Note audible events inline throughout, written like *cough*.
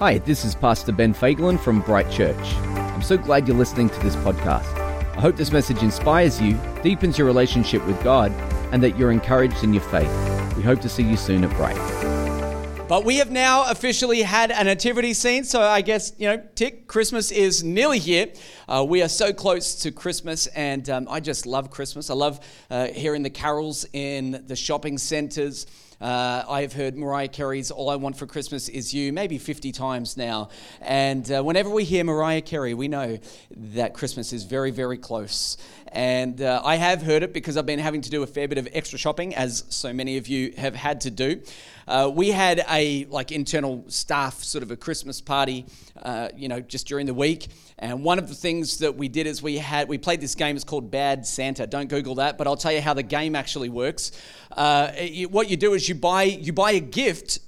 Hi, this is Pastor Ben Fagerland from Bright Church. I'm so glad you're listening to this podcast. I hope this message inspires you, deepens your relationship with God, and that you're encouraged in your faith. We hope to see you soon at Bright. But we have now officially had a nativity scene, so I guess, you know, tick, Christmas is nearly here. Uh, we are so close to Christmas, and um, I just love Christmas. I love uh, hearing the carols in the shopping centres. Uh, I've heard Mariah Carey's All I Want for Christmas Is You maybe 50 times now. And uh, whenever we hear Mariah Carey, we know that Christmas is very, very close. And uh, I have heard it because I've been having to do a fair bit of extra shopping, as so many of you have had to do. Uh, we had a like internal staff sort of a Christmas party, uh, you know, just during the week. And one of the things that we did is we had we played this game. It's called Bad Santa. Don't Google that, but I'll tell you how the game actually works. Uh, it, what you do is buy you buy a gift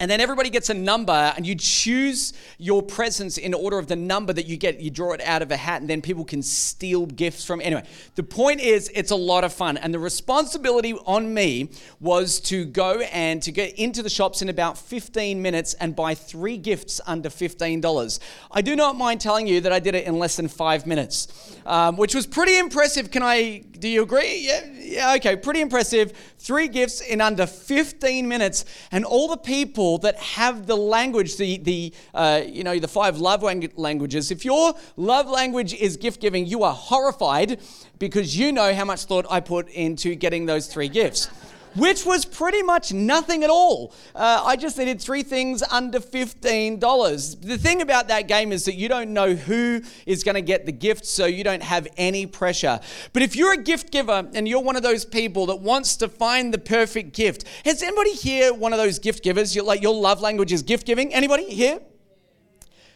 and then everybody gets a number, and you choose your presents in order of the number that you get. You draw it out of a hat, and then people can steal gifts from. Anyway, the point is, it's a lot of fun. And the responsibility on me was to go and to get into the shops in about 15 minutes and buy three gifts under $15. I do not mind telling you that I did it in less than five minutes, um, which was pretty impressive. Can I, do you agree? Yeah, yeah, okay, pretty impressive. Three gifts in under 15 minutes, and all the people that have the language, the, the uh, you know, the five love languages. If your love language is gift giving, you are horrified because you know how much thought I put into getting those three gifts which was pretty much nothing at all. Uh, I just needed three things under $15. The thing about that game is that you don't know who is going to get the gift, so you don't have any pressure. But if you're a gift giver and you're one of those people that wants to find the perfect gift, has anybody here one of those gift givers? You're like your love language is gift giving? Anybody here?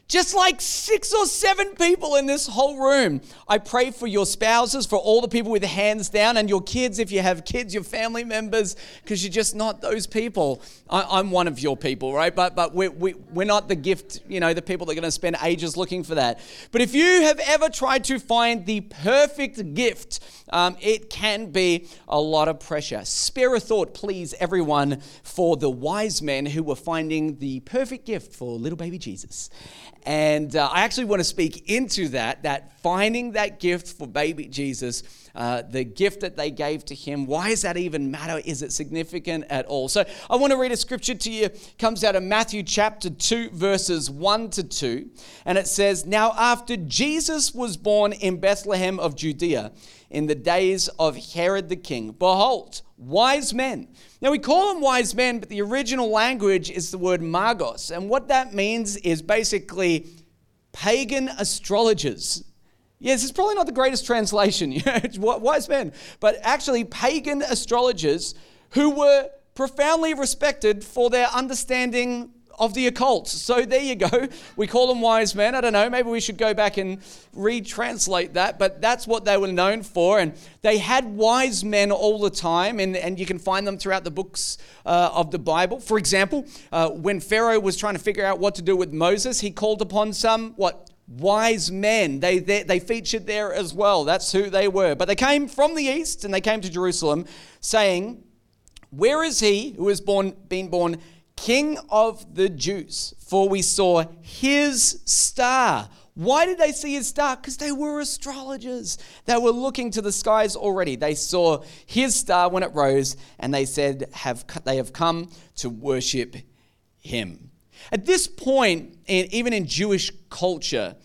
Just like six or seven people in this whole room. I pray for your spouses, for all the people with hands down, and your kids, if you have kids, your family members, because you're just not those people. I, am one of your people, right? But, but we're, we, we're not the gift, you know, the people that are going to spend ages looking for that. But if you have ever tried to find the perfect gift, um, it can be a lot of pressure. Spare a thought, please, everyone, for the wise men who were finding the perfect gift for little baby Jesus. And uh, I actually want to speak into that, that finding that gift for baby Jesus, uh, the gift that they gave to him. Why does that even matter? Is it significant at all? So I want to read a scripture to you. It comes out of Matthew chapter 2, verses 1 to 2. And it says, Now after Jesus was born in Bethlehem of Judea, in the days of Herod the king, behold, wise men. Now we call them wise men, but the original language is the word magos. And what that means is basically pagan astrologers. Yes, it's probably not the greatest translation, *laughs* wise men, but actually pagan astrologers who were profoundly respected for their understanding of the occult. So there you go. We call them wise men. I don't know. Maybe we should go back and retranslate that. But that's what they were known for. And they had wise men all the time. And, and you can find them throughout the books uh, of the Bible. For example, uh, when Pharaoh was trying to figure out what to do with Moses, he called upon some, what? Wise men. They, they, they featured there as well. That's who they were. But they came from the east and they came to Jerusalem saying, Where is he who has born, been born King of the Jews, for we saw his star. Why did they see his star? Because they were astrologers. They were looking to the skies already. They saw his star when it rose, and they said, have, They have come to worship him. At this point, even in Jewish culture,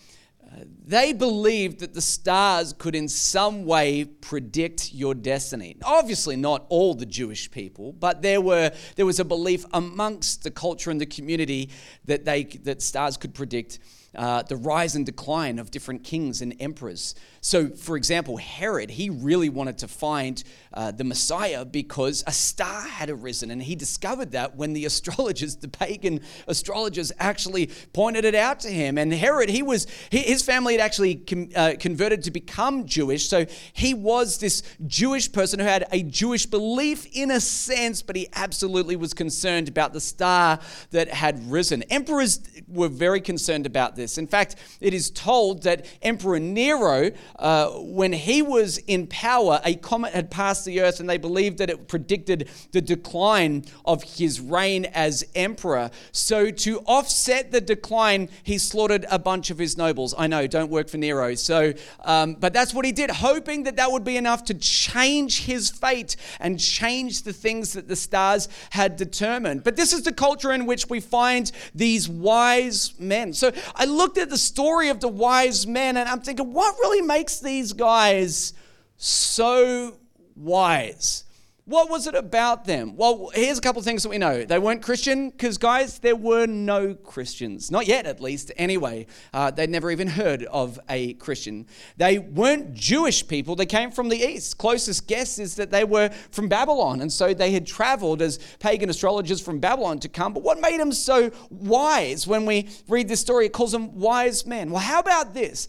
uh, they believed that the stars could in some way predict your destiny. Obviously, not all the Jewish people, but there, were, there was a belief amongst the culture and the community that, they, that stars could predict uh, the rise and decline of different kings and emperors. So, for example, Herod, he really wanted to find uh, the Messiah because a star had arisen, and he discovered that when the *laughs* astrologers, the pagan astrologers, actually pointed it out to him. And Herod, he was his family had actually uh, converted to become Jewish, so he was this Jewish person who had a Jewish belief in a sense, but he absolutely was concerned about the star that had risen. Emperors were very concerned about this. In fact, it is told that Emperor Nero, uh, when he was in power, a comet had passed the earth, and they believed that it predicted the decline of his reign as emperor. So, to offset the decline, he slaughtered a bunch of his nobles. I know, don't work for Nero. So, um, but that's what he did, hoping that that would be enough to change his fate and change the things that the stars had determined. But this is the culture in which we find these wise men. So I looked at the story of the wise men and I'm thinking, what really makes these guys so wise? What was it about them? Well, here's a couple of things that we know. They weren't Christian because, guys, there were no Christians. Not yet, at least, anyway. Uh, they'd never even heard of a Christian. They weren't Jewish people. They came from the East. Closest guess is that they were from Babylon. And so they had traveled as pagan astrologers from Babylon to come. But what made them so wise when we read this story? It calls them wise men. Well, how about this?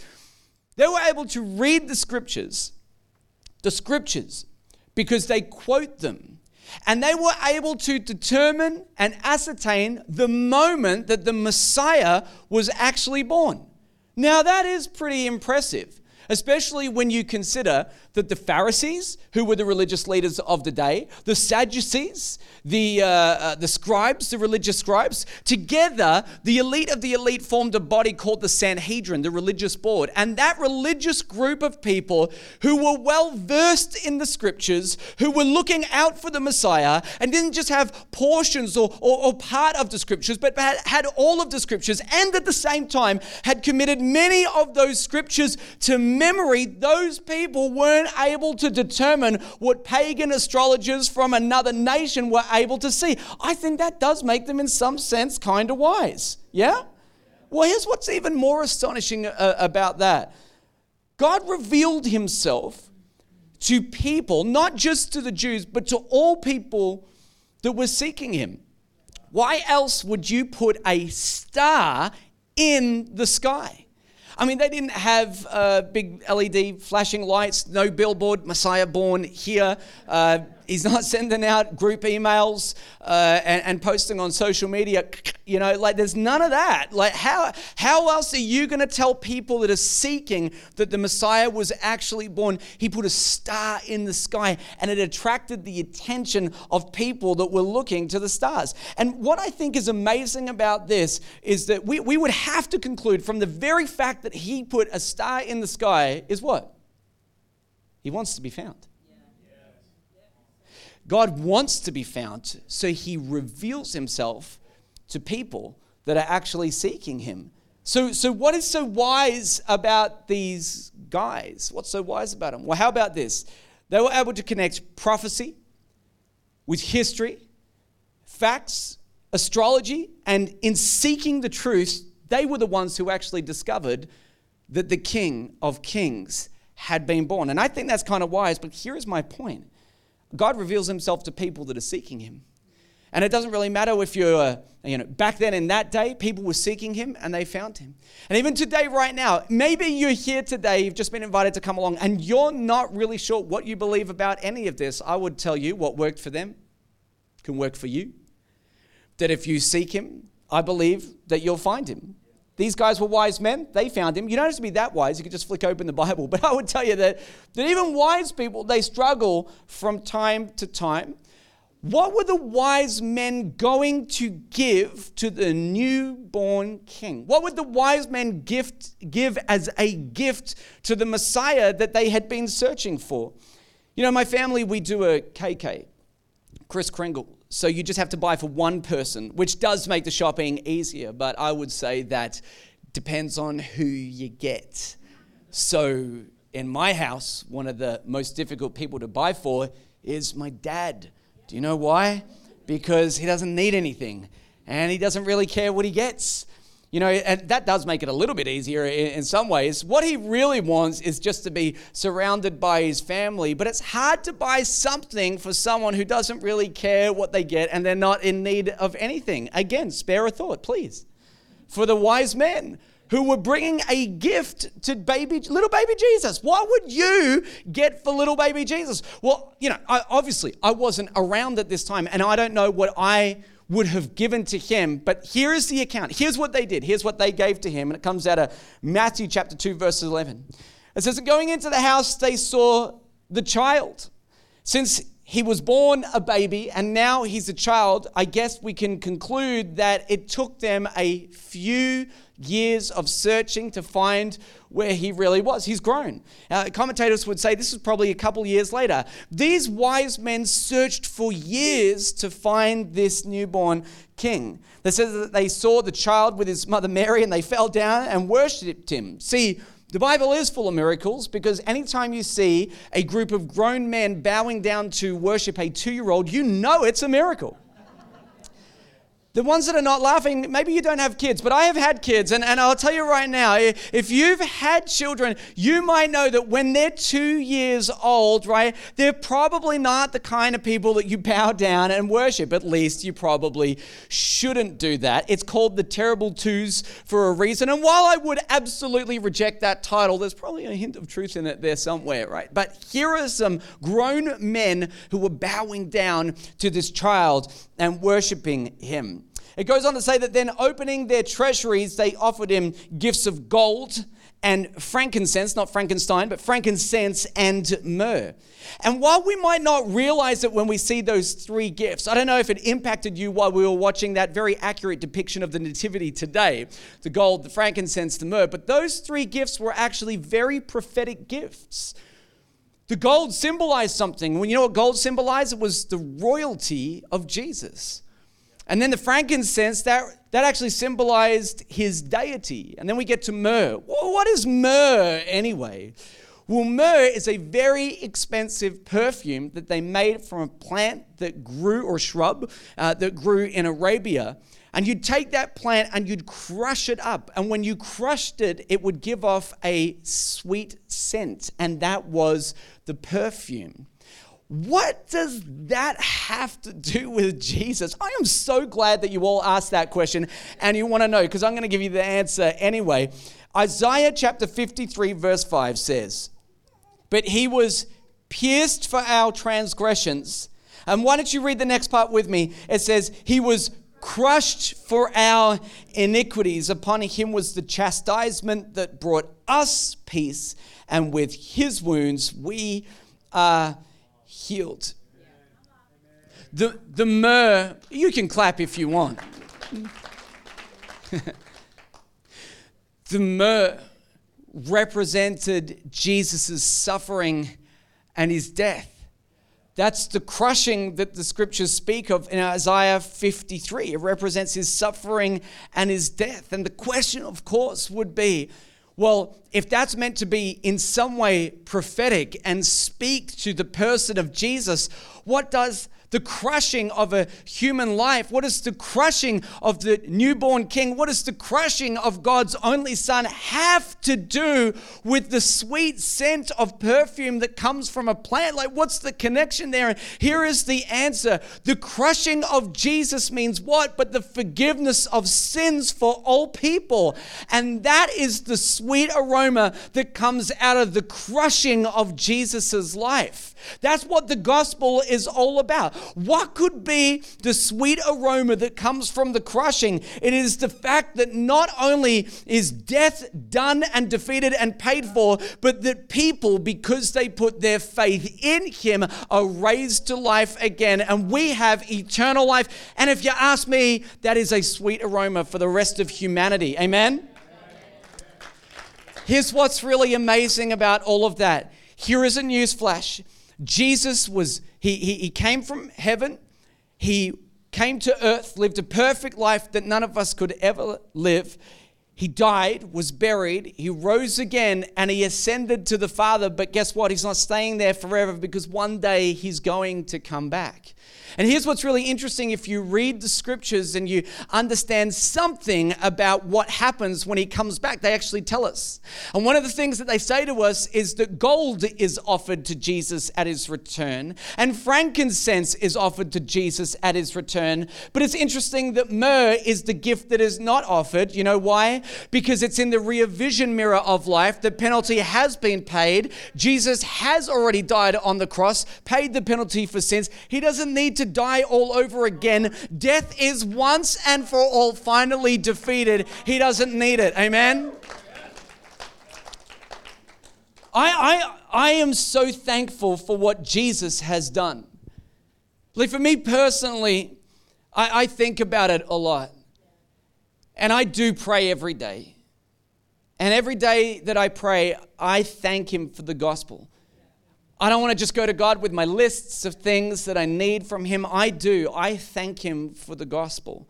They were able to read the scriptures, the scriptures, because they quote them. And they were able to determine and ascertain the moment that the Messiah was actually born. Now, that is pretty impressive, especially when you consider that the Pharisees, who were the religious leaders of the day, the Sadducees, the, uh, uh, the scribes, the religious scribes, together, the elite of the elite formed a body called the Sanhedrin, the religious board. And that religious group of people who were well versed in the scriptures, who were looking out for the Messiah, and didn't just have portions or, or, or part of the scriptures, but had, had all of the scriptures, and at the same time had committed many of those scriptures to memory, those people weren't able to determine what pagan astrologers from another nation were able to see. I think that does make them, in some sense, kind of wise. Yeah? Well, here's what's even more astonishing uh, about that God revealed himself to people, not just to the Jews, but to all people that were seeking him. Why else would you put a star in the sky? I mean, they didn't have uh, big LED flashing lights, no billboard, Messiah born here. Uh, He's not sending out group emails uh, and, and, posting on social media. You know, like there's none of that. Like, how, how else are you going to tell people that are seeking that the Messiah was actually born? He put a star in the sky and it attracted the attention of people that were looking to the stars. And what I think is amazing about this is that we, we would have to conclude from the very fact that he put a star in the sky is what? He wants to be found. God wants to be found, so he reveals himself to people that are actually seeking him. So, so what is so wise about these guys? What's so wise about them? Well, how about this? They were able to connect prophecy with history, facts, astrology, and in seeking the truth, they were the ones who actually discovered that the King of Kings had been born. And I think that's kind of wise, but here is my point God reveals himself to people that are seeking him. And it doesn't really matter if you're, uh, you know, back then in that day, people were seeking him and they found him. And even today, right now, maybe you're here today, you've just been invited to come along, and you're not really sure what you believe about any of this. I would tell you what worked for them can work for you. That if you seek him, I believe that you'll find him. These guys were wise men. They found him. You don't have to be that wise. You could just flick open the Bible. *laughs* But I would tell you that, that even wise people, they struggle from time to time. What were the wise men going to give to the newborn king? What would the wise men gift, give as a gift to the Messiah that they had been searching for? You know, my family, we do a KK, Chris Kringle so you just have to buy for one person, which does make the shopping easier, but I would say that depends on who you get. So in my house, one of the most difficult people to buy for is my dad. Do you know why? Because he doesn't need anything and he doesn't really care what he gets. You know, and that does make it a little bit easier in, in, some ways. What he really wants is just to be surrounded by his family, but it's hard to buy something for someone who doesn't really care what they get and they're not in need of anything. Again, spare a thought, please. For the wise men who were bringing a gift to baby little baby Jesus. What would you get for little baby Jesus? Well, you know, I, obviously I wasn't around at this time and I don't know what I would have given to him. But here is the account. Here's what they did. Here's what they gave to him. And it comes out of Matthew chapter 2, verse 11. It says, Going into the house, they saw the child. Since he was born a baby and now he's a child, I guess we can conclude that it took them a few years of searching to find where he really was. He's grown. Uh, commentators would say this is probably a couple years later. These wise men searched for years to find this newborn king. They said that they saw the child with his mother Mary and they fell down and worshipped him. See, the Bible is full of miracles because anytime you see a group of grown men bowing down to worship a two year old, you know it's a miracle. The ones that are not laughing, maybe you don't have kids, but I have had kids. And, and I'll tell you right now if you've had children, you might know that when they're two years old, right, they're probably not the kind of people that you bow down and worship. At least you probably shouldn't do that. It's called the terrible twos for a reason. And while I would absolutely reject that title, there's probably a hint of truth in it there somewhere, right? But here are some grown men who were bowing down to this child and worshiping him. It goes on to say that then, opening their treasuries, they offered him gifts of gold and frankincense, not Frankenstein, but frankincense and myrrh. And while we might not realize it when we see those three gifts, I don't know if it impacted you while we were watching that very accurate depiction of the Nativity today the gold, the frankincense, the myrrh, but those three gifts were actually very prophetic gifts. The gold symbolized something. When you know what gold symbolized? It was the royalty of Jesus. And then the frankincense, that, that actually symbolized his deity. And then we get to myrrh. Well, what is myrrh anyway? Well, myrrh is a very expensive perfume that they made from a plant that grew, or shrub, uh, that grew in Arabia. And you'd take that plant and you'd crush it up. And when you crushed it, it would give off a sweet scent. And that was the perfume. What does that have to do with Jesus? I am so glad that you all asked that question and you want to know because I'm going to give you the answer anyway. Isaiah chapter 53, verse 5 says, But he was pierced for our transgressions. And why don't you read the next part with me? It says, He was crushed for our iniquities. Upon him was the chastisement that brought us peace, and with his wounds we are healed. The, the myrrh, you can clap if you want. *laughs* the myrrh represented Jesus' suffering and his death. That's the crushing that the scriptures speak of in Isaiah 53. It represents his suffering and his death. And the question, of course, would be well, if that's meant to be in some way prophetic and speak to the person of Jesus, what does the crushing of a human life? What is the crushing of the newborn king? What does the crushing of God's only son have to do with the sweet scent of perfume that comes from a plant? Like, what's the connection there? And here is the answer the crushing of Jesus means what? But the forgiveness of sins for all people. And that is the sweet aroma that comes out of the crushing of Jesus' life. That's what the gospel is all about. What could be the sweet aroma that comes from the crushing? It is the fact that not only is death done and defeated and paid for, but that people, because they put their faith in Him, are raised to life again. And we have eternal life. And if you ask me, that is a sweet aroma for the rest of humanity. Amen? Here's what's really amazing about all of that. Here is a news flash. Jesus was, he, he, he came from heaven, he came to earth, lived a perfect life that none of us could ever live. He died, was buried, he rose again, and he ascended to the Father. But guess what? He's not staying there forever because one day he's going to come back. And here's what's really interesting if you read the scriptures and you understand something about what happens when he comes back, they actually tell us. And one of the things that they say to us is that gold is offered to Jesus at his return, and frankincense is offered to Jesus at his return. But it's interesting that myrrh is the gift that is not offered. You know why? Because it's in the rear vision mirror of life. The penalty has been paid. Jesus has already died on the cross, paid the penalty for sins. He doesn't need to to die all over again. Death is once and for all finally defeated. He doesn't need it. Amen? I, I, I am so thankful for what Jesus has done. Like for me personally, I, I think about it a lot. And I do pray every day. And every day that I pray, I thank Him for the gospel. I don't want to just go to God with my lists of things that I need from Him. I do. I thank Him for the gospel.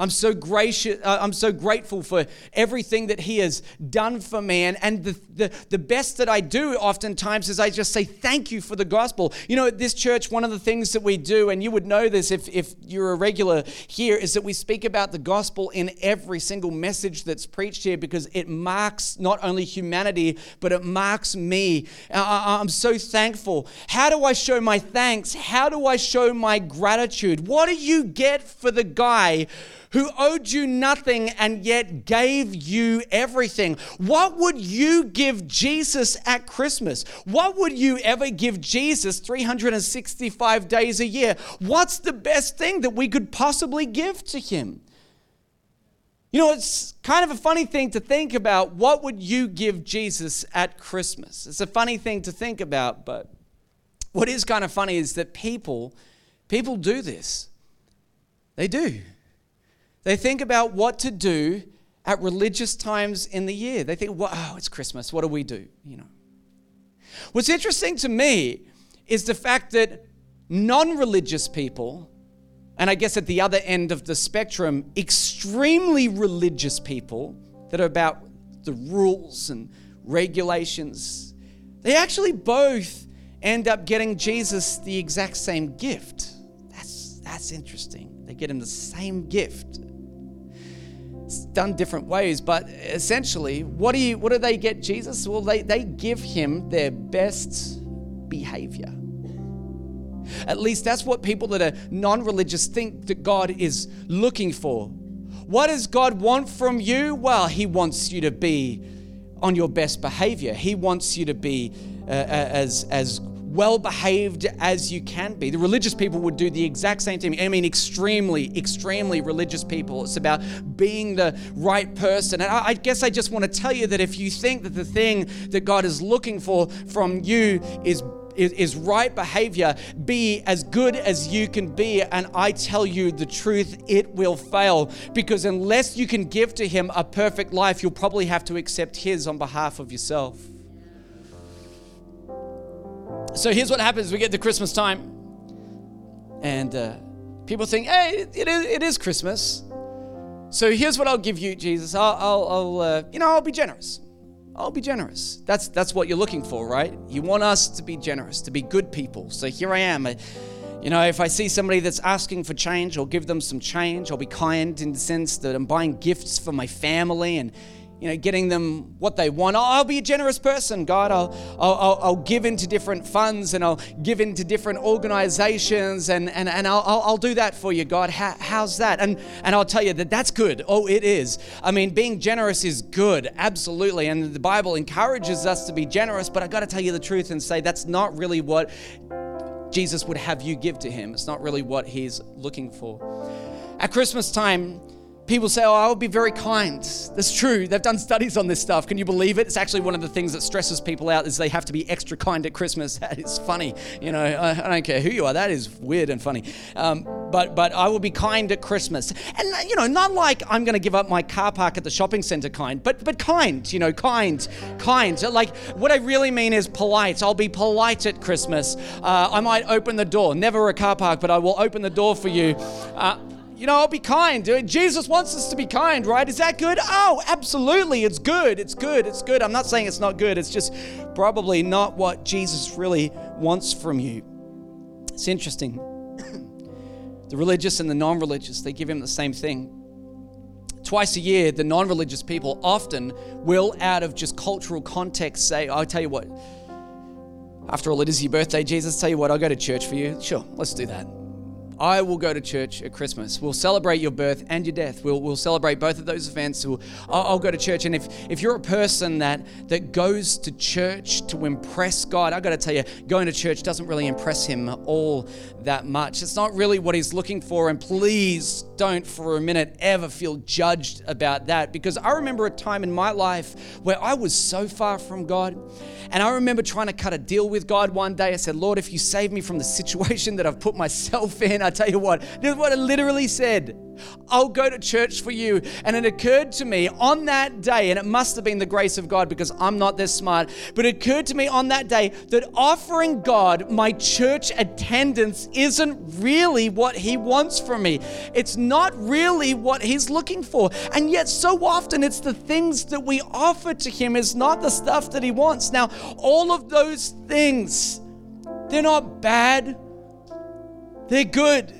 I'm so gracious. Uh, I'm so grateful for everything that He has done for me. And, the, the, the best that I do oftentimes is I just say thank you for the gospel. You know, at this church, one of the things that we do, and you would know this if, if you're a regular here, is that we speak about the gospel in every single message that's preached here because it marks not only humanity, but it marks me. I, I'm so thankful. How do I show my thanks? How do I show my gratitude? What do you get for the guy? Who owed you nothing and yet gave you everything. What would you give Jesus at Christmas? What would you ever give Jesus 365 days a year? What's the best thing that we could possibly give to him? You know, it's kind of a funny thing to think about. What would you give Jesus at Christmas? It's a funny thing to think about, but what is kind of funny is that people people do this. They do. They think about what to do at religious times in the year. They think, wow, oh, it's Christmas. What do we do? You know. What's interesting to me is the fact that non-religious people, and I guess at the other end of the spectrum, extremely religious people that are about the rules and regulations, they actually both end up getting Jesus the exact same gift. That's that's interesting. They get him the same gift done different ways, but essentially, what do you what do they get Jesus? Well, they, they give him their best behavior. At least that's what people that are non-religious think that God is looking for. What does God want from you? Well, he wants you to be on your best behavior. He wants you to be uh, as as well behaved as you can be. The religious people would do the exact same thing. I mean, extremely, extremely religious people. It's about being the right person. And I, guess I just want to tell you that if you think that the thing that God is looking for from you is, is, right behavior. Be as good as you can be. And I tell you the truth, it will fail. Because unless you can give to Him a perfect life, you'll probably have to accept His on behalf of yourself. So here's what happens we get to Christmas time, and uh, people think, hey, it is, it is Christmas. So here's what I'll give you, Jesus. I'll, I'll, I'll uh, you know, I'll be generous. I'll be generous. That's that's what you're looking for, right? You want us to be generous, to be good people. So here I am. You know, if I see somebody that's asking for change, I'll give them some change. I'll be kind in the sense that I'm buying gifts for my family and you know, getting them what they want. I'll be a generous person, God. I'll, I'll, I'll give into different funds and I'll give into different organizations and, and, and I'll, I'll do that for you, God. How, how's that? And, and I'll tell you that that's good. Oh, it is. I mean, being generous is good, absolutely. And the Bible encourages us to be generous, but I got to tell you the truth and say that's not really what Jesus would have you give to him. It's not really what he's looking for. At Christmas time, people say, Oh, I'll be very kind. That's true. They've done studies on this stuff. Can you believe it? It's actually one of the things that stresses people out is they have to be extra kind at Christmas. *laughs* That is funny. You know, I, I don't care who you are. That is weird and funny. Um, but but I will be kind at Christmas. And you know, not like I'm going to give up my car park at the shopping center kind, but but kind. You know, kind, kind. Like what I really mean is polite. I'll be polite at Christmas. Uh, I might open the door. Never a car park, but I will open the door for you. Uh, you know, I'll be kind. Uh, Jesus wants us to be kind, right? Is that good? Oh, absolutely. It's good. It's good. It's good. I'm not saying it's not good. It's just probably not what Jesus really wants from you. It's interesting. *coughs* the religious and the non religious, they give him the same thing. Twice a year, the non religious people often will, out of just cultural context, say, I'll tell you what, after all, it is your birthday, Jesus. Tell you what, I'll go to church for you. Sure, let's do that. I will go to church at Christmas. We'll celebrate your birth and your death. We'll, we'll celebrate both of those events. We'll, I'll, I'll go to church. And if, if you're a person that, that goes to church to impress God, I've got to tell you, going to church doesn't really impress Him all that much. It's not really what He's looking for. And please don't for a minute ever feel judged about that because I remember a time in my life where I was so far from God. And I remember trying to cut a deal with God one day. I said, Lord, if you save me from the situation that I've put myself in, I tell you what, this is what I literally said. I'll go to church for you. And it occurred to me on that day, and it must have been the grace of God because I'm not this smart, but it occurred to me on that day that offering God my church attendance isn't really what He wants from me. It's not really what He's looking for. And yet, so often, it's the things that we offer to Him is not the stuff that He wants. Now, all of those things, they're not bad, they're good.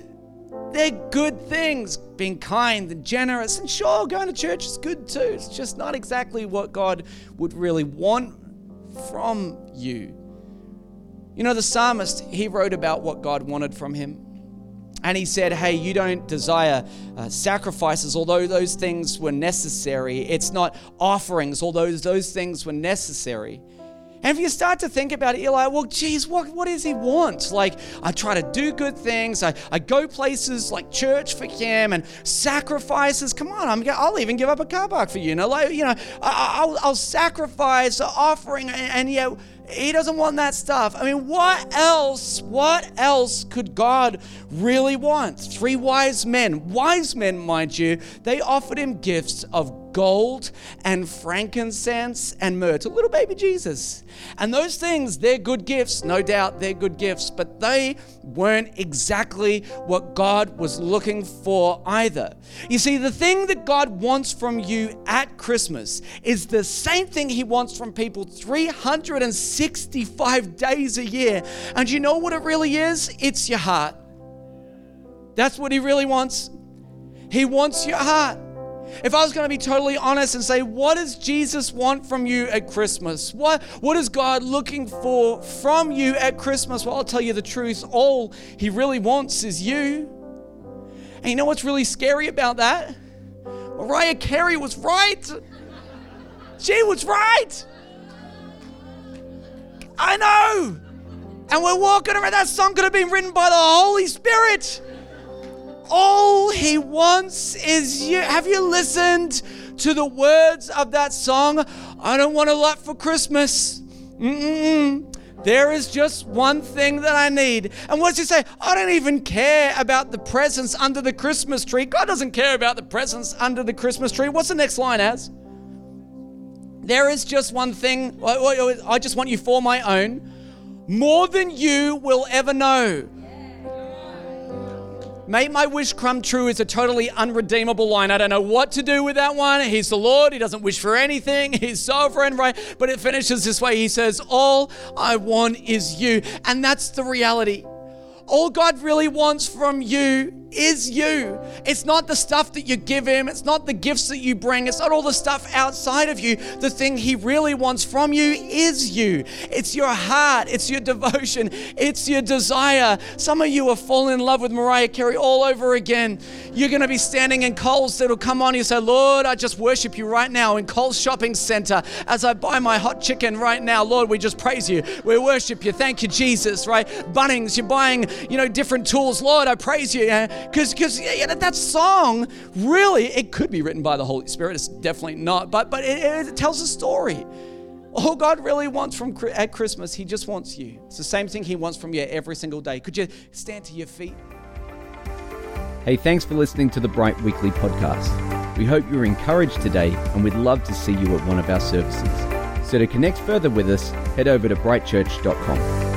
They're good things, being kind and generous. And sure, going to church is good too. It's just not exactly what God would really want from you. You know, the psalmist, he wrote about what God wanted from him. And he said, Hey, you don't desire uh, sacrifices, although those things were necessary. It's not offerings, although those things were necessary. And if you start to think about it, you're like, well, geez, what, what does he want? Like, I try to do good things. I, I go places like church for him and sacrifices. Come on, I'm, I'll even give up a car park for you. You know, like, you know I, will I'll sacrifice, offering, and, and yet he doesn't want that stuff. I mean, what else, what else could God really want? Three wise men, wise men, mind you, they offered him gifts of gold and frankincense and myrrh to little baby Jesus. And those things, they're good gifts, no doubt they're good gifts, but they weren't exactly what God was looking for either. You see, the thing that God wants from you at Christmas is the same thing He wants from people 365 days a year. And you know what it really is? It's your heart. That's what He really wants. He wants your heart. If I was going to be totally honest and say, what does Jesus want from you at Christmas? What, what is God looking for from you at Christmas? Well, I'll tell you the truth. All He really wants is you. And you know what's really scary about that? Mariah Carey was right. She was right. I know. And we're walking around. That song could have been written by the Holy Spirit. All he wants is you. Have you listened to the words of that song? I don't want a lot for Christmas. Mm-mm. There is just one thing that I need. And what does he say? I don't even care about the presents under the Christmas tree. God doesn't care about the presents under the Christmas tree. What's the next line as? There is just one thing. I just want you for my own, more than you will ever know. Make my wish come true is a totally unredeemable line. I don't know what to do with that one. He's the Lord. He doesn't wish for anything. *laughs* He's sovereign, right? But it finishes this way. He says, All I want is you. And that's the reality. All God really wants from you is you. It's not the stuff that you give him, it's not the gifts that you bring, it's not all the stuff outside of you. The thing he really wants from you is you. It's your heart, it's your *laughs* devotion, it's your desire. Some of you are falling in love with Mariah Carey all over again. You're going to be standing in Coles that'll come on. You say, Lord, I just worship you right now in Coles Shopping Center as I buy my hot chicken right now. Lord, we just praise you. We worship you. Thank you, Jesus, right? Bunnings, you're buying, you know, different tools. Lord, I praise you. Because because that song really it could be written by the Holy Spirit. It's definitely not, but but it, it tells a story. All God really wants from at Christmas, He just wants you. It's the same thing He wants from you every single day. Could you stand to your feet? Hey, thanks for listening to the Bright Weekly podcast. We hope you're encouraged today, and we'd love to see you at one of our services. So to connect further with us, head over to brightchurch.com.